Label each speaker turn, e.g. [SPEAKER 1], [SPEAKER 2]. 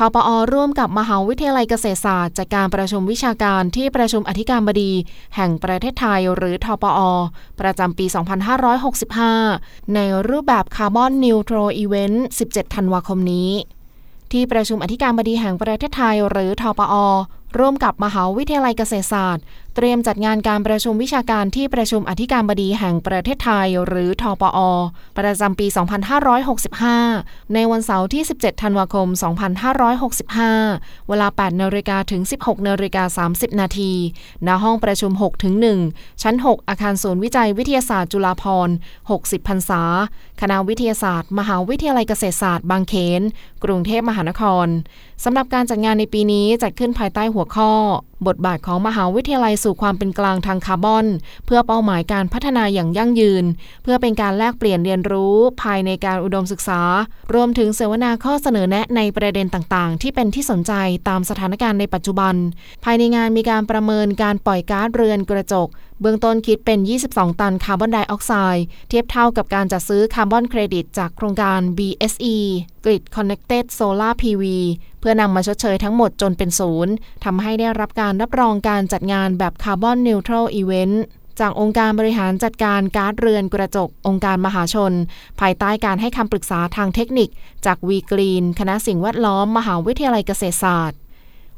[SPEAKER 1] ทปอร่วมกับมหาวิทยาลัยเกษตรศาสตร์จัดการประชุมวิชาการที่ประชุมอธิการบดี แห่งประเทศไทยหรือทปอ ประจำปี 2565 ในรูปแบบ carbon neutral event 17 ธันวาคมนี้ ที่ประชุมอธิการบดีแห่งประเทศไทยหรือทปอร่วมกับมหาวิทยาลัยเกษตรศาสตร์ เตรียมจัดงานการประชุมวิชาการที่ประชุมอธิการบดีแห่งประเทศไทย หรือทปอ ประจำปี 2565 ในวันเสาร์ที่ 17 ธันวาคม 2565 เวลา 8นาฬิกาถึง 16นาฬิกา30 นาทีณห้องประชุม 6 ถึง 1 ชั้น 6 อาคารศูนย์วิจัยวิทยาศาสตร์จุฬาภรณ์ 60 พรรษา คณะวิทยาศาสตร์ มหาวิทยาลัยเกษตรศาสตร์ บางเขน กรุงเทพมหานครสำหรับการจัดงานในปีนี้จัดขึ้นภายใต้หัวข้อ บทบาทของมหาวิทยาลัยสู่ความเป็นกลางทางคาร์บอน เพื่อเป้าหมายการพัฒนาอย่างยั่งยืน เพื่อเป็นการแลกเปลี่ยนเรียนรู้ภายในการอุดมศึกษา รวมถึงเสวนาข้อเสนอแนะในประเด็นต่างๆ ที่เป็นที่สนใจตามสถานการณ์ในปัจจุบัน ภายในงานมีการประเมินการปล่อยก๊าซเรือนกระจก เบื้องต้นคิดเป็น 22 ตันคาร์บอนไดออกไซด์เทียบเท่ากับการจัดซื้อคาร์บอนเครดิตจากโครงการ BSE Grid Connected Solar PV เพื่อนำมาชดเชยทั้งหมดจนเป็นศูนย์ทำให้ได้รับการรับรองการจัดงานแบบ carbon neutral event จากองค์การบริหารจัดการก๊าซเรือนกระจก องค์การมหาชน ภายใต้การให้คำปรึกษาทางเทคนิค จากวีกรีน คณะสิ่งแวดล้อม มหาวิทยาลัยเกษตรศาสตร์